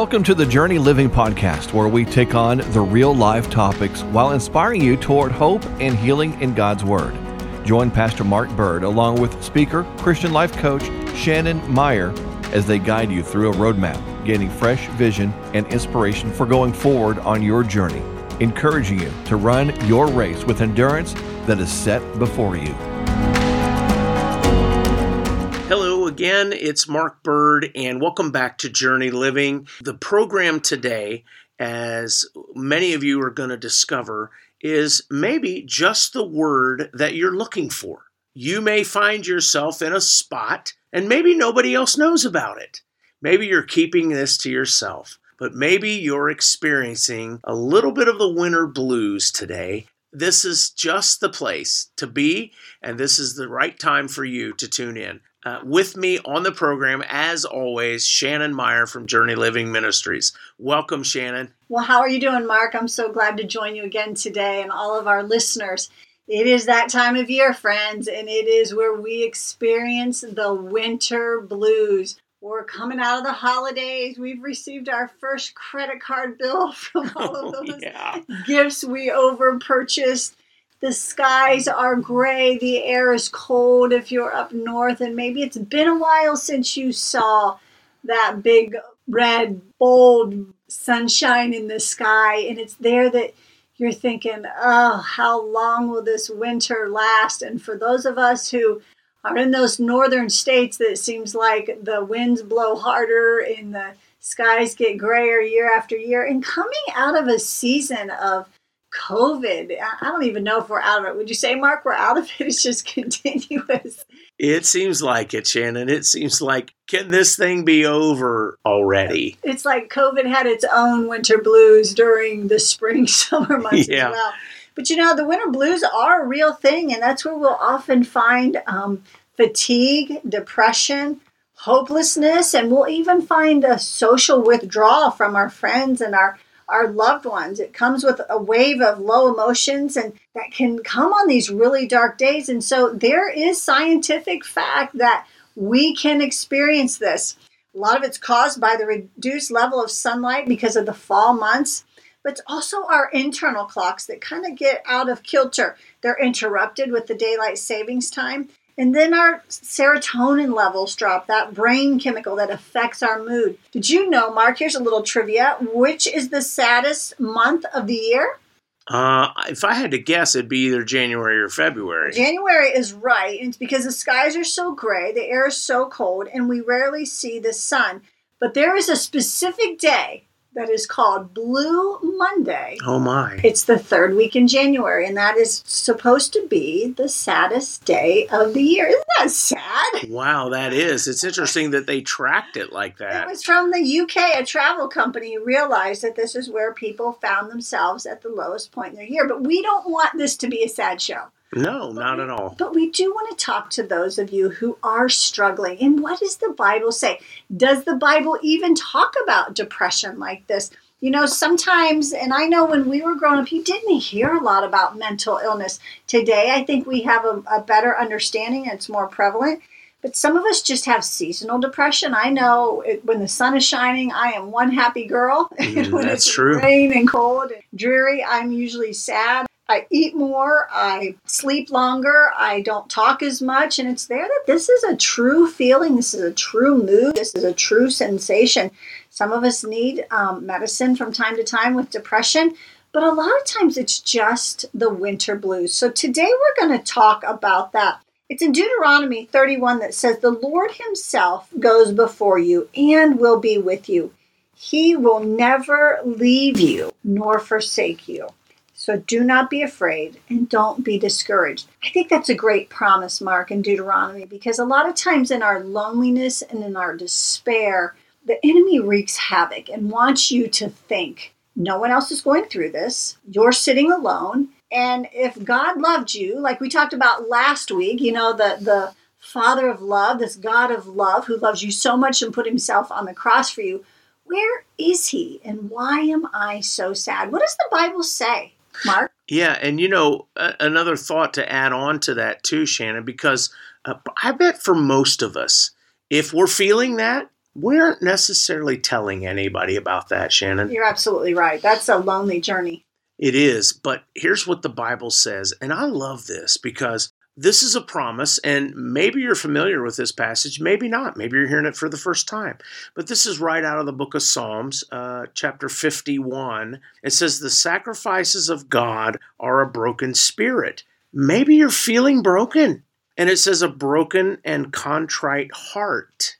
Welcome to the Journey Living Podcast, where we take on the real life topics while inspiring you toward hope and healing in God's Word. Join Pastor Mark Burd along with speaker, Christian life coach Shannon Maier as they guide you through a roadmap, gaining fresh vision and inspiration for going forward on your journey, encouraging you to run your race with endurance that is set before you. Again, it's Mark Burd, and welcome back to Journey Living. The program today, as many of you are going to discover, is maybe just the word that you're looking for. You may find yourself in a spot and maybe nobody else knows about it. Maybe you're keeping this to yourself, but maybe you're experiencing a little bit of the winter blues today. This is just the place to be, and this is the right time for you to tune in. Uh, with me on the program, as always, Shannon Maier from Journey Living Ministries. Welcome, Shannon. Well, how are you doing, Mark? I'm so glad to join you again today and all of our listeners. It is that time of year, friends, and it is where we experience the winter blues. We're coming out of the holidays. We've received our first credit card bill from all of Oh, those yeah. gifts we over purchased. The skies are gray, the air is cold if you're up north, and maybe it's been a while since you saw that big red, bold sunshine in the sky, and it's there that you're thinking, oh, how long will this winter last? And for those of us who are in those northern states that it seems like the winds blow harder and the skies get grayer year after year, and coming out of a season of COVID. I don't even know if we're out of it. Would you say, Mark, we're out of it? It's just continuous. It seems like it, Shannon. It seems like, can this thing be over already? It's like COVID had its own winter blues during the spring, summer months Yeah. as well. But you know, the winter blues are a real thing, and that's where we'll often find um, fatigue, depression, hopelessness, and we'll even find a social withdrawal from our friends and our our loved ones. It comes with a wave of low emotions and that can come on these really dark days. And so there is scientific fact that we can experience this. A lot of it's caused by the reduced level of sunlight because of the fall months, but it's also our internal clocks that kind of get out of kilter. They're interrupted with the daylight savings time. And then our serotonin levels drop, that brain chemical that affects our mood. Did you know, Mark? Here's a little trivia. Which is the saddest month of the year? Uh, if I had to guess, it'd be either January or February. January is right. and It's because the skies are so gray, the air is so cold, and we rarely see the sun. But there is a specific day that is called Blue Monday. Oh my. It's the third week in January, and that is supposed to be the saddest day of the year. Isn't that sad? Wow, that is. It's interesting that they tracked it like that. It was from the UK. A travel company realized that this is where people found themselves at the lowest point in their year. But we don't want this to be a sad show. No, not at all. But we do want to talk to those of you who are struggling. And what does the Bible say? Does the Bible even talk about depression like this? You know, sometimes, and I know when we were growing up, you didn't hear a lot about mental illness. Today, I think we have a, a better understanding and it's more prevalent. But some of us just have seasonal depression. I know it, when the sun is shining, I am one happy girl. And Mm, when that's it's true. rain and cold and dreary, I'm usually sad. I eat more, I sleep longer, I don't talk as much, and it's there that this is a true feeling, this is a true mood, this is a true sensation. Some of us need um, medicine from time to time with depression, but a lot of times it's just the winter blues. So today we're going to talk about that. It's in Deuteronomy 31 that says, The Lord Himself goes before you and will be with you. He will never leave you nor forsake you. So do not be afraid and don't be discouraged. I think that's a great promise, Mark, in Deuteronomy, because a lot of times in our loneliness and in our despair, the enemy wreaks havoc and wants you to think no one else is going through this. You're sitting alone. And if God loved you, like we talked about last week, you know, the, the Father of love, this God of love who loves you so much and put himself on the cross for you, where is he and why am I so sad? What does the Bible say, Mark? Yeah, and you know, a- another thought to add on to that too, Shannon, because uh, I bet for most of us, if we're feeling that, we aren't necessarily telling anybody about that, Shannon. You're absolutely right. That's a lonely journey. It is, but here's what the Bible says, and I love this because this is a promise, and maybe you're familiar with this passage, maybe not. Maybe you're hearing it for the first time. But this is right out of the book of Psalms, uh, chapter 51. It says, The sacrifices of God are a broken spirit. Maybe you're feeling broken. And it says, A broken and contrite heart.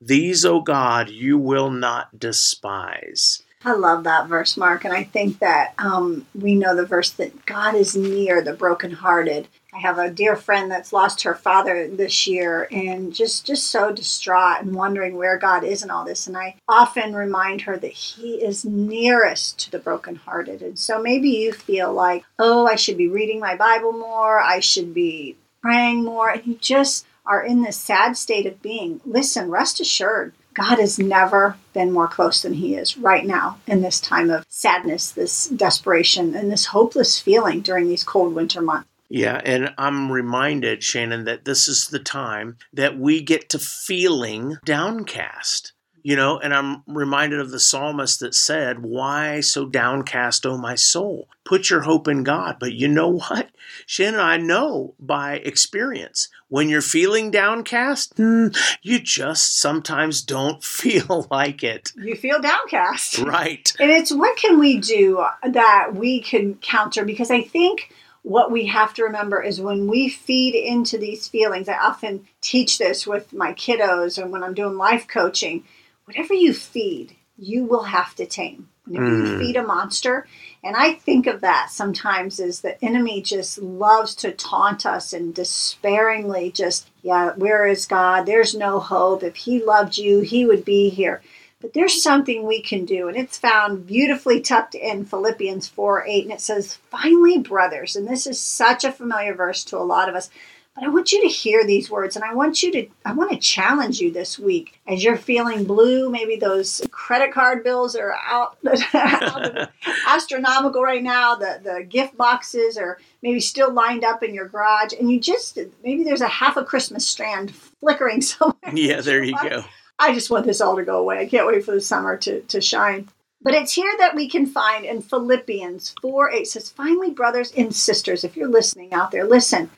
These, O God, you will not despise. I love that verse, Mark, and I think that um, we know the verse that God is near the brokenhearted. I have a dear friend that's lost her father this year and just just so distraught and wondering where God is in all this. And I often remind her that He is nearest to the brokenhearted. And so maybe you feel like, oh, I should be reading my Bible more, I should be praying more, and you just are in this sad state of being. Listen, rest assured, God has never been more close than He is right now in this time of sadness, this desperation, and this hopeless feeling during these cold winter months. Yeah, and I'm reminded, Shannon, that this is the time that we get to feeling downcast. You know, and I'm reminded of the psalmist that said, Why so downcast, O my soul? Put your hope in God. But you know what? Shannon, I know by experience, when you're feeling downcast, hmm, you just sometimes don't feel like it. You feel downcast. Right. And it's what can we do that we can counter? Because I think what we have to remember is when we feed into these feelings, I often teach this with my kiddos and when I'm doing life coaching whatever you feed, you will have to tame. Whenever mm. you feed a monster, and I think of that sometimes as the enemy just loves to taunt us and despairingly just, yeah, where is God? There's no hope. If He loved you, He would be here. But there's something we can do, and it's found beautifully tucked in Philippians 4 8, and it says, Finally, brothers, and this is such a familiar verse to a lot of us. But I want you to hear these words and I want you to I want to challenge you this week as you're feeling blue, maybe those credit card bills are out, out astronomical right now, the, the gift boxes are maybe still lined up in your garage and you just maybe there's a half a Christmas strand flickering somewhere. Yeah, there you go. I just want this all to go away. I can't wait for the summer to, to shine. But it's here that we can find in Philippians 4 8 says, Finally, brothers and sisters, if you're listening out there, listen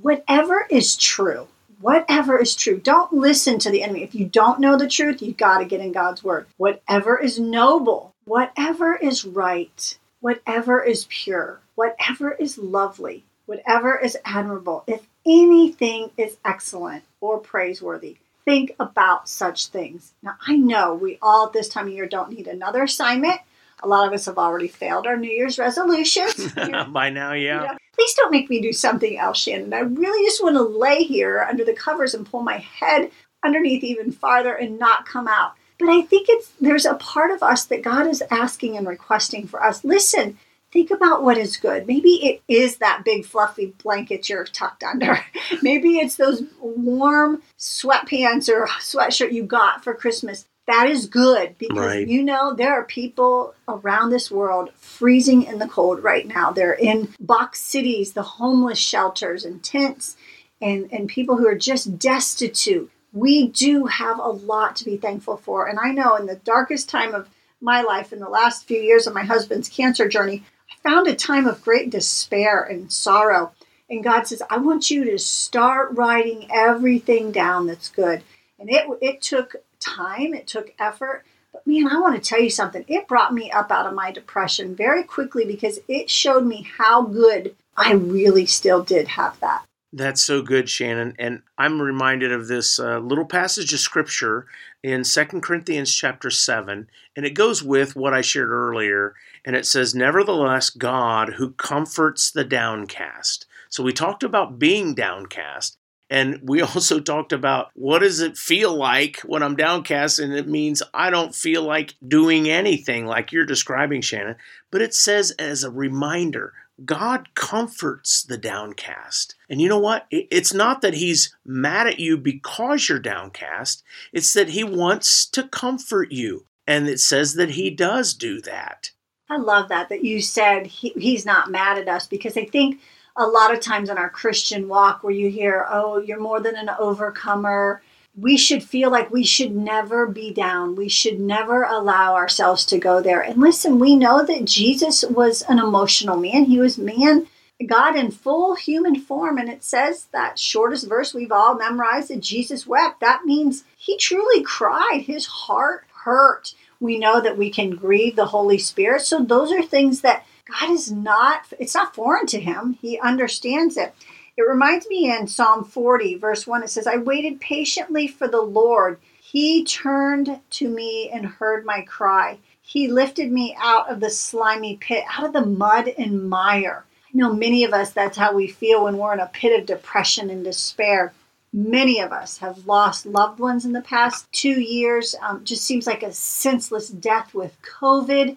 whatever is true, whatever is true, don't listen to the enemy. If you don't know the truth, you got to get in God's word. Whatever is noble, whatever is right, whatever is pure, whatever is lovely, whatever is admirable, if anything is excellent or praiseworthy, think about such things. Now, I know we all at this time of year don't need another assignment. A lot of us have already failed our New Year's resolutions. By now, yeah please don't make me do something else, Shannon. I really just want to lay here under the covers and pull my head underneath even farther and not come out. But I think it's there's a part of us that God is asking and requesting for us. Listen, think about what is good. Maybe it is that big fluffy blanket you're tucked under. Maybe it's those warm sweatpants or sweatshirt you got for Christmas that is good because right. you know there are people around this world freezing in the cold right now. They're in box cities, the homeless shelters and tents, and, and people who are just destitute. We do have a lot to be thankful for. And I know in the darkest time of my life, in the last few years of my husband's cancer journey, found a time of great despair and sorrow. And God says, I want you to start writing everything down that's good. And it, it took time, it took effort. But man, I want to tell you something. It brought me up out of my depression very quickly because it showed me how good I really still did have that. That's so good, Shannon. And I'm reminded of this uh, little passage of scripture in Second Corinthians chapter 7, and it goes with what I shared earlier. And it says, Nevertheless, God who comforts the downcast. So we talked about being downcast. And we also talked about what does it feel like when I'm downcast? And it means I don't feel like doing anything like you're describing, Shannon. But it says as a reminder God comforts the downcast. And you know what? It's not that he's mad at you because you're downcast, it's that he wants to comfort you. And it says that he does do that. I love that, that you said he, he's not mad at us because I think a lot of times in our Christian walk where you hear, oh, you're more than an overcomer, we should feel like we should never be down. We should never allow ourselves to go there. And listen, we know that Jesus was an emotional man. He was man, God in full human form. And it says that shortest verse we've all memorized that Jesus wept. That means he truly cried. His heart hurt. We know that we can grieve the Holy Spirit. So those are things that God is not, it's not foreign to him. He understands it. It reminds me in Psalm 40, verse 1, it says, I waited patiently for the Lord. He turned to me and heard my cry. He lifted me out of the slimy pit, out of the mud and mire. I know many of us, that's how we feel when we're in a pit of depression and despair. Many of us have lost loved ones in the past two years. Um, just seems like a senseless death with COVID.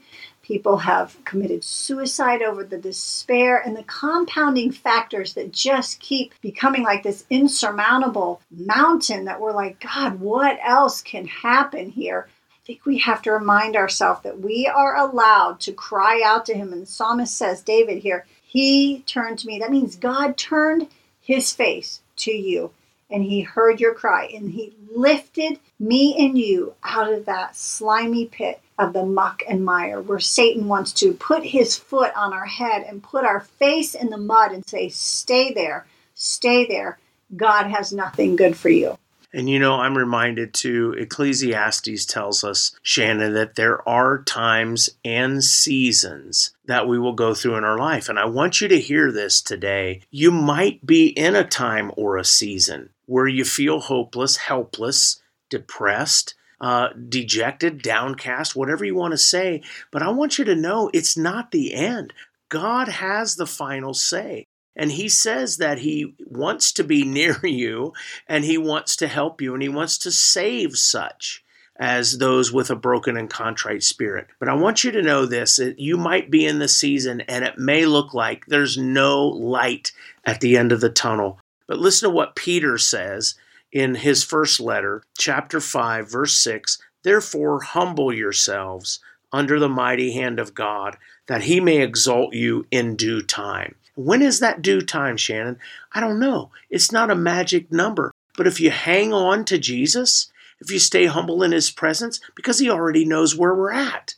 People have committed suicide over the despair and the compounding factors that just keep becoming like this insurmountable mountain that we're like, God, what else can happen here? I think we have to remind ourselves that we are allowed to cry out to Him. And the psalmist says, David here, He turned to me. That means God turned His face to you and He heard your cry and He lifted me and you out of that slimy pit of the muck and mire where Satan wants to put his foot on our head and put our face in the mud and say, Stay there, stay there. God has nothing good for you. And you know, I'm reminded too, Ecclesiastes tells us, Shannon, that there are times and seasons that we will go through in our life. And I want you to hear this today. You might be in a time or a season where you feel hopeless, helpless, depressed, uh, dejected, downcast, whatever you want to say. But I want you to know it's not the end. God has the final say. And he says that he wants to be near you and he wants to help you and he wants to save such as those with a broken and contrite spirit. But I want you to know this that you might be in the season and it may look like there's no light at the end of the tunnel. But listen to what Peter says in his first letter, chapter 5, verse 6 Therefore, humble yourselves under the mighty hand of God, that he may exalt you in due time. When is that due time, Shannon? I don't know. It's not a magic number. But if you hang on to Jesus, if you stay humble in his presence, because he already knows where we're at,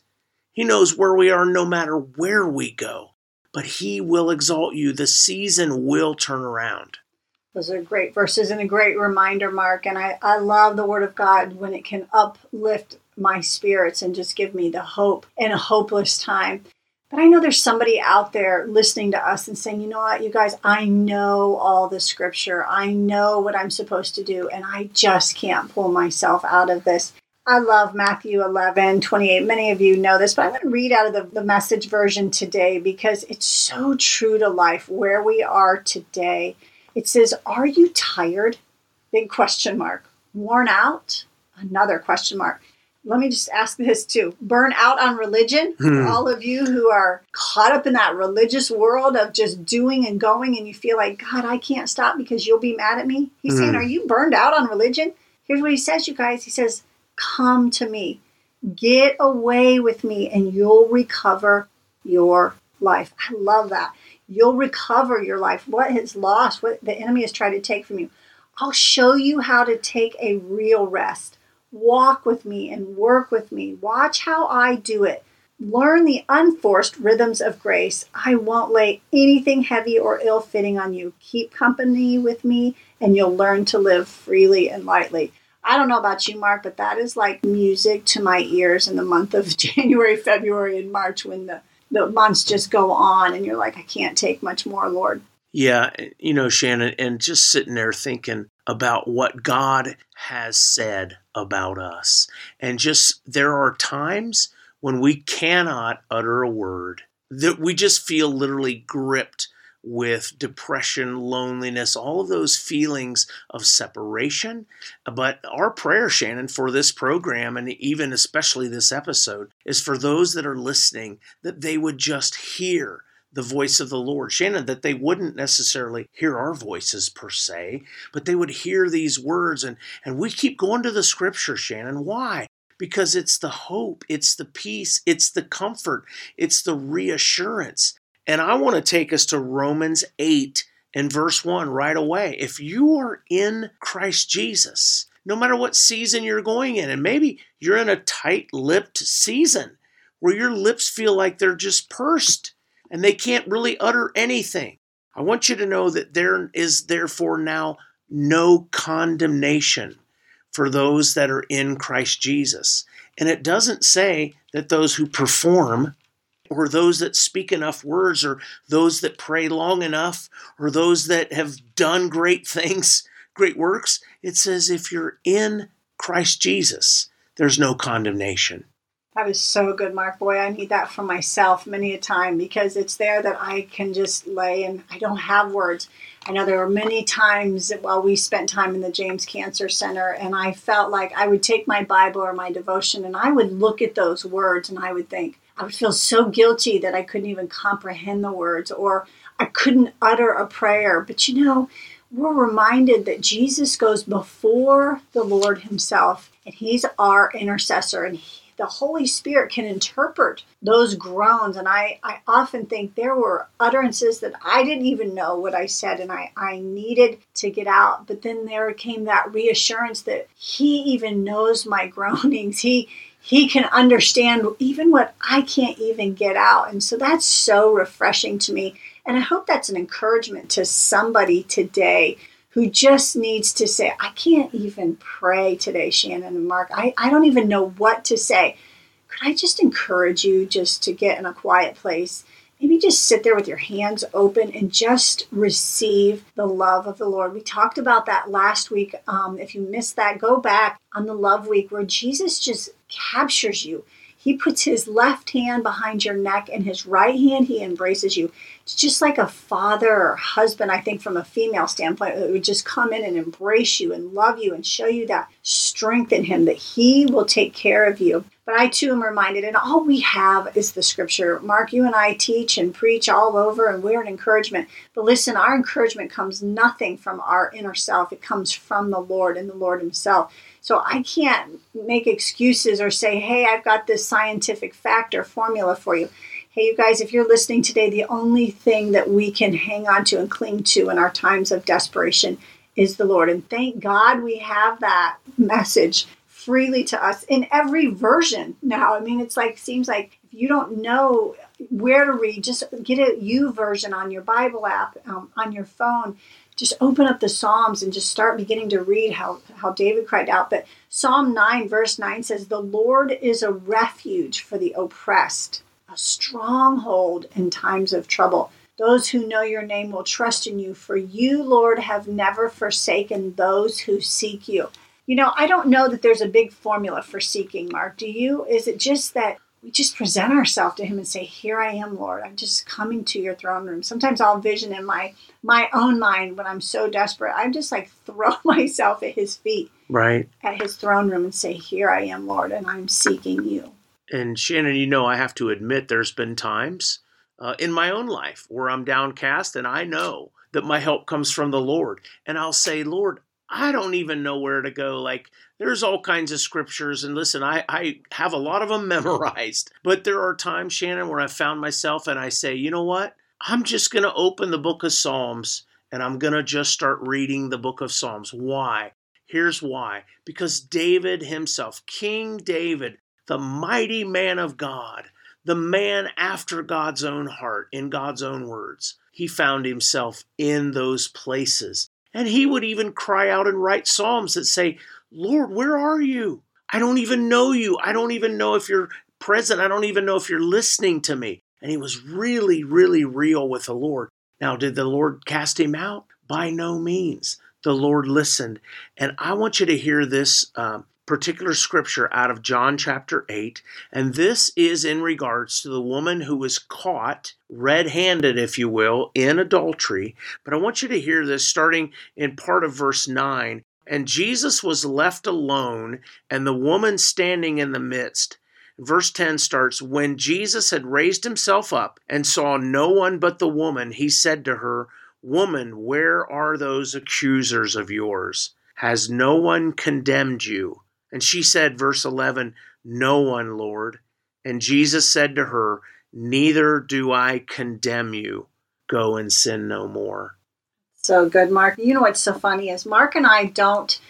he knows where we are no matter where we go. But he will exalt you. The season will turn around. Those are great verses and a great reminder, Mark. And I, I love the Word of God when it can uplift my spirits and just give me the hope in a hopeless time. But I know there's somebody out there listening to us and saying, you know what, you guys, I know all the scripture. I know what I'm supposed to do, and I just can't pull myself out of this. I love Matthew 11, 28. Many of you know this, but I'm going to read out of the, the message version today because it's so true to life where we are today. It says, Are you tired? Big question mark. Worn out? Another question mark. Let me just ask this too. Burn out on religion? Hmm. All of you who are caught up in that religious world of just doing and going, and you feel like, God, I can't stop because you'll be mad at me. He's hmm. saying, Are you burned out on religion? Here's what he says, you guys. He says, Come to me. Get away with me, and you'll recover your life. I love that. You'll recover your life. What is lost, what the enemy has tried to take from you. I'll show you how to take a real rest. Walk with me and work with me. Watch how I do it. Learn the unforced rhythms of grace. I won't lay anything heavy or ill fitting on you. Keep company with me, and you'll learn to live freely and lightly. I don't know about you, Mark, but that is like music to my ears in the month of January, February, and March when the the months just go on and you're like, I can't take much more, Lord. Yeah, you know, Shannon, and just sitting there thinking about what God has said about us. And just there are times when we cannot utter a word, that we just feel literally gripped with depression, loneliness, all of those feelings of separation. But our prayer, Shannon, for this program and even especially this episode is for those that are listening that they would just hear the voice of the Lord. Shannon, that they wouldn't necessarily hear our voices per se, but they would hear these words. And, and we keep going to the scripture, Shannon. Why? Because it's the hope, it's the peace, it's the comfort, it's the reassurance. And I want to take us to Romans 8 and verse 1 right away. If you are in Christ Jesus, no matter what season you're going in. And maybe you're in a tight lipped season where your lips feel like they're just pursed and they can't really utter anything. I want you to know that there is therefore now no condemnation for those that are in Christ Jesus. And it doesn't say that those who perform or those that speak enough words or those that pray long enough or those that have done great things, great works. It says if you're in Christ Jesus, there's no condemnation. That is so good, Mark. Boy, I need that for myself many a time because it's there that I can just lay and I don't have words. I know there were many times while we spent time in the James Cancer Center, and I felt like I would take my Bible or my devotion and I would look at those words and I would think, I would feel so guilty that I couldn't even comprehend the words or I couldn't utter a prayer. But you know, we're reminded that Jesus goes before the Lord Himself and He's our intercessor and he, the Holy Spirit can interpret those groans. And I, I often think there were utterances that I didn't even know what I said and I, I needed to get out. But then there came that reassurance that He even knows my groanings. He he can understand even what I can't even get out. And so that's so refreshing to me. And I hope that's an encouragement to somebody today who just needs to say, I can't even pray today, Shannon and Mark. I, I don't even know what to say. Could I just encourage you just to get in a quiet place? Maybe just sit there with your hands open and just receive the love of the Lord. We talked about that last week. Um, if you missed that, go back on the Love Week where Jesus just captures you he puts his left hand behind your neck and his right hand, he embraces you. It's just like a father or husband, I think, from a female standpoint, that would just come in and embrace you and love you and show you that strength in him, that he will take care of you. But I too am reminded, and all we have is the scripture. Mark, you and I teach and preach all over, and we're an encouragement. But listen, our encouragement comes nothing from our inner self, it comes from the Lord and the Lord Himself. So I can't make excuses or say, hey, I've got this scientific factor formula for you. Hey, you guys, if you're listening today, the only thing that we can hang on to and cling to in our times of desperation is the Lord. And thank God we have that message freely to us in every version now. I mean, it's like, seems like if you don't know where to read, just get a YouVersion on your Bible app um, on your phone just open up the Psalms and just start beginning to read how, how David cried out. But Psalm 9, verse 9 says, The Lord is a refuge for the oppressed, a stronghold in times of trouble. Those who know your name will trust in you, for you, Lord, have never forsaken those who seek you. You know, I don't know that there's a big formula for seeking, Mark. Do you? Is it just that we just present ourselves to him and say here i am lord. I'm just coming to your throne room. Sometimes i'll vision in my my own mind when i'm so desperate i just like throw myself at his feet. Right. At his throne room and say here i am lord and i'm seeking you. And shannon you know i have to admit there's been times uh, in my own life where i'm downcast and i know that my help comes from the lord. And i'll say lord I don't even know where to go. Like, there's all kinds of scriptures, and listen, I, I have a lot of them memorized. But there are times, Shannon, where I found myself and I say, you know what? I'm just going to open the book of Psalms and I'm going to just start reading the book of Psalms. Why? Here's why. Because David himself, King David, the mighty man of God, the man after God's own heart, in God's own words, he found himself in those places and he would even cry out and write psalms that say, Lord, where are you? I don't even know you. I don't even know if you're present. I don't even know if you're listening to me. And he was really, really real with the Lord. Now, did the Lord cast him out? By no means. The Lord listened. And I want you to hear this um, particular scripture out of John chapter 8, and this is in regards to the woman who was caught red handed, if you will, in adultery. But I want you to hear this starting in part of verse 9. And Jesus was left alone, and the woman standing in the midst. Verse 10 starts When Jesus had raised himself up and saw no one but the woman, he said to her, Woman, where are those accusers of yours? Has no one condemned you? And she said, verse 11, No one, Lord. And Jesus said to her, Neither do I condemn you. Go and sin no more. So good, Mark. You know what's so funny is Mark and I don't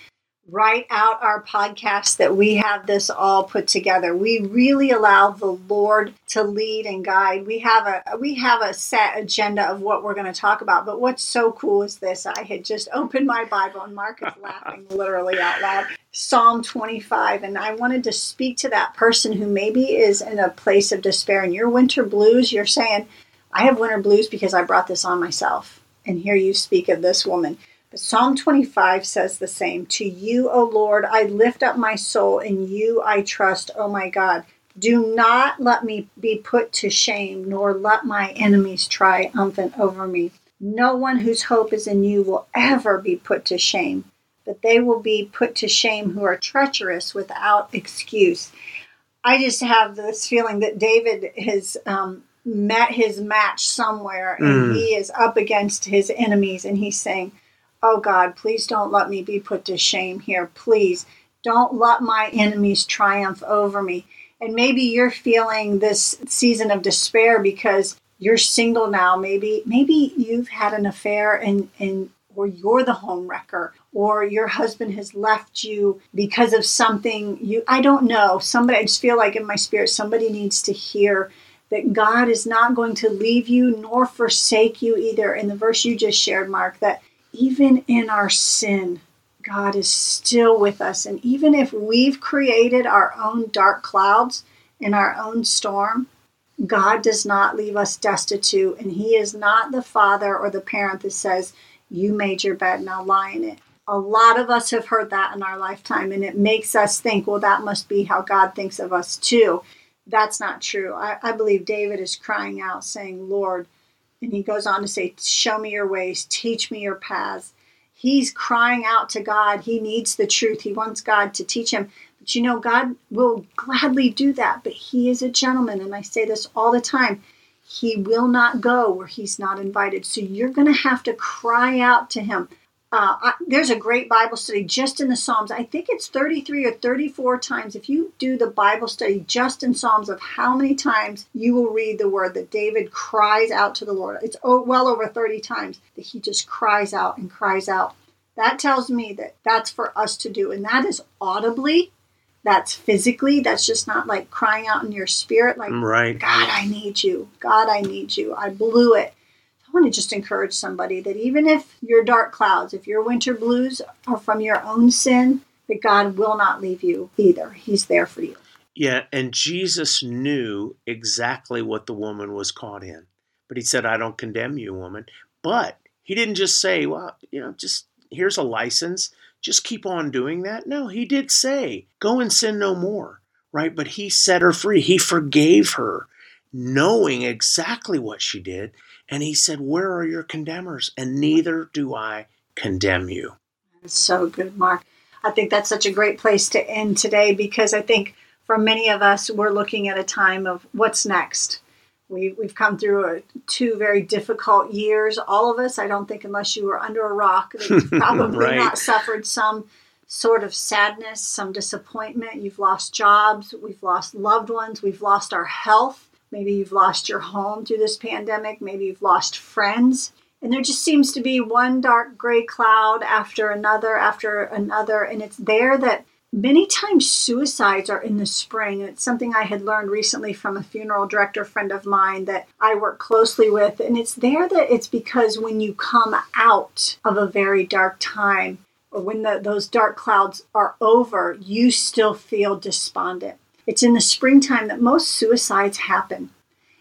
write out our podcast that we have this all put together. We really allow the Lord to lead and guide. We have a we have a set agenda of what we're going to talk about. But what's so cool is this. I had just opened my Bible and Mark is laughing literally out loud. Psalm 25 and I wanted to speak to that person who maybe is in a place of despair and your winter blues, you're saying, I have winter blues because I brought this on myself. And here you speak of this woman but Psalm 25 says the same To you, O Lord, I lift up my soul, in you I trust, O my God. Do not let me be put to shame, nor let my enemies triumphant over me. No one whose hope is in you will ever be put to shame, but they will be put to shame who are treacherous without excuse. I just have this feeling that David is um, met his match somewhere and mm. he is up against his enemies and he's saying, Oh God, please don't let me be put to shame here. Please don't let my enemies triumph over me. And maybe you're feeling this season of despair because you're single now. Maybe maybe you've had an affair and and or you're the home wrecker or your husband has left you because of something you I don't know. Somebody I just feel like in my spirit somebody needs to hear that God is not going to leave you nor forsake you either. In the verse you just shared, Mark, that even in our sin, God is still with us. And even if we've created our own dark clouds in our own storm, God does not leave us destitute. And He is not the father or the parent that says, You made your bed, now lie in it. A lot of us have heard that in our lifetime, and it makes us think, well, that must be how God thinks of us too. That's not true. I, I believe David is crying out, saying, Lord, and he goes on to say, Show me your ways, teach me your paths. He's crying out to God. He needs the truth. He wants God to teach him. But you know, God will gladly do that. But He is a gentleman. And I say this all the time He will not go where He's not invited. So you're going to have to cry out to Him. Uh, I, there's a great Bible study just in the Psalms. I think it's 33 or 34 times. If you do the Bible study just in Psalms of how many times you will read the word that David cries out to the Lord, it's well over 30 times that he just cries out and cries out. That tells me that that's for us to do, and that is audibly, that's physically, that's just not like crying out in your spirit, like, right. God, I need you. God, I need you. I blew it. I want to just encourage somebody that even if your dark clouds, if your winter blues are from your own sin, that God will not leave you either. He's there for you. Yeah, and Jesus knew exactly what the woman was caught in. But he said, I don't condemn you, woman. But he didn't just say, well, you know, just here's a license, just keep on doing that. No, he did say, go and sin no more, right? But he set her free. He forgave her, knowing exactly what she did. And he said, Where are your condemners? And neither do I condemn you. That's so good, Mark. I think that's such a great place to end today because I think for many of us, we're looking at a time of what's next. We, we've come through a, two very difficult years. All of us, I don't think, unless you were under a rock, you've probably right. not suffered some sort of sadness, some disappointment. You've lost jobs, we've lost loved ones, we've lost our health. Maybe you've lost your home through this pandemic. Maybe you've lost friends. And there just seems to be one dark gray cloud after another, after another. And it's there that many times suicides are in the spring. It's something I had learned recently from a funeral director friend of mine that I work closely with. And it's there that it's because when you come out of a very dark time, or when the, those dark clouds are over, you still feel despondent. It's in the springtime that most suicides happen.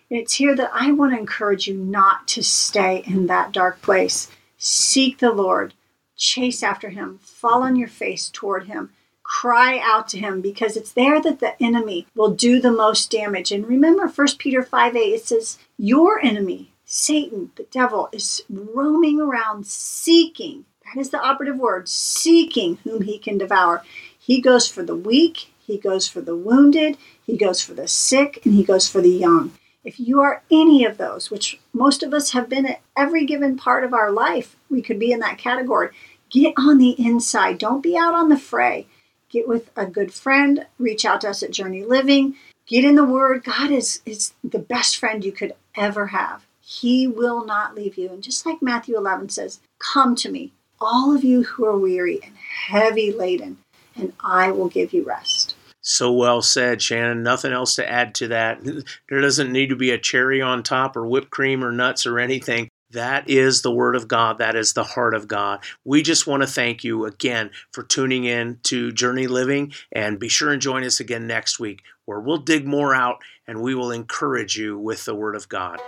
And it's here that I want to encourage you not to stay in that dark place. Seek the Lord, chase after him, fall on your face toward him, cry out to him because it's there that the enemy will do the most damage. And remember 1 Peter 5 8, it says, Your enemy, Satan, the devil, is roaming around seeking. That is the operative word, seeking whom he can devour. He goes for the weak, he goes for the wounded, He goes for the sick, and He goes for the young. If you are any of those, which most of us have been at every given part of our life, we could be in that category. Get on the inside. Don't be out on the fray. Get with a good friend. Reach out to us at Journey Living. Get in the Word. God is, is the best friend you could ever have. He will not leave you. And just like Matthew 11 says, Come to me, all of you who are weary and heavy laden, and I will give you rest. So well said, Shannon. Nothing else to add to that. There doesn't need to be a cherry on top or whipped cream or nuts or anything. That is the Word of God. That is the heart of God. We just want to thank you again for tuning in to Journey Living and be sure and join us again next week where we'll dig more out and we will encourage you with the Word of God.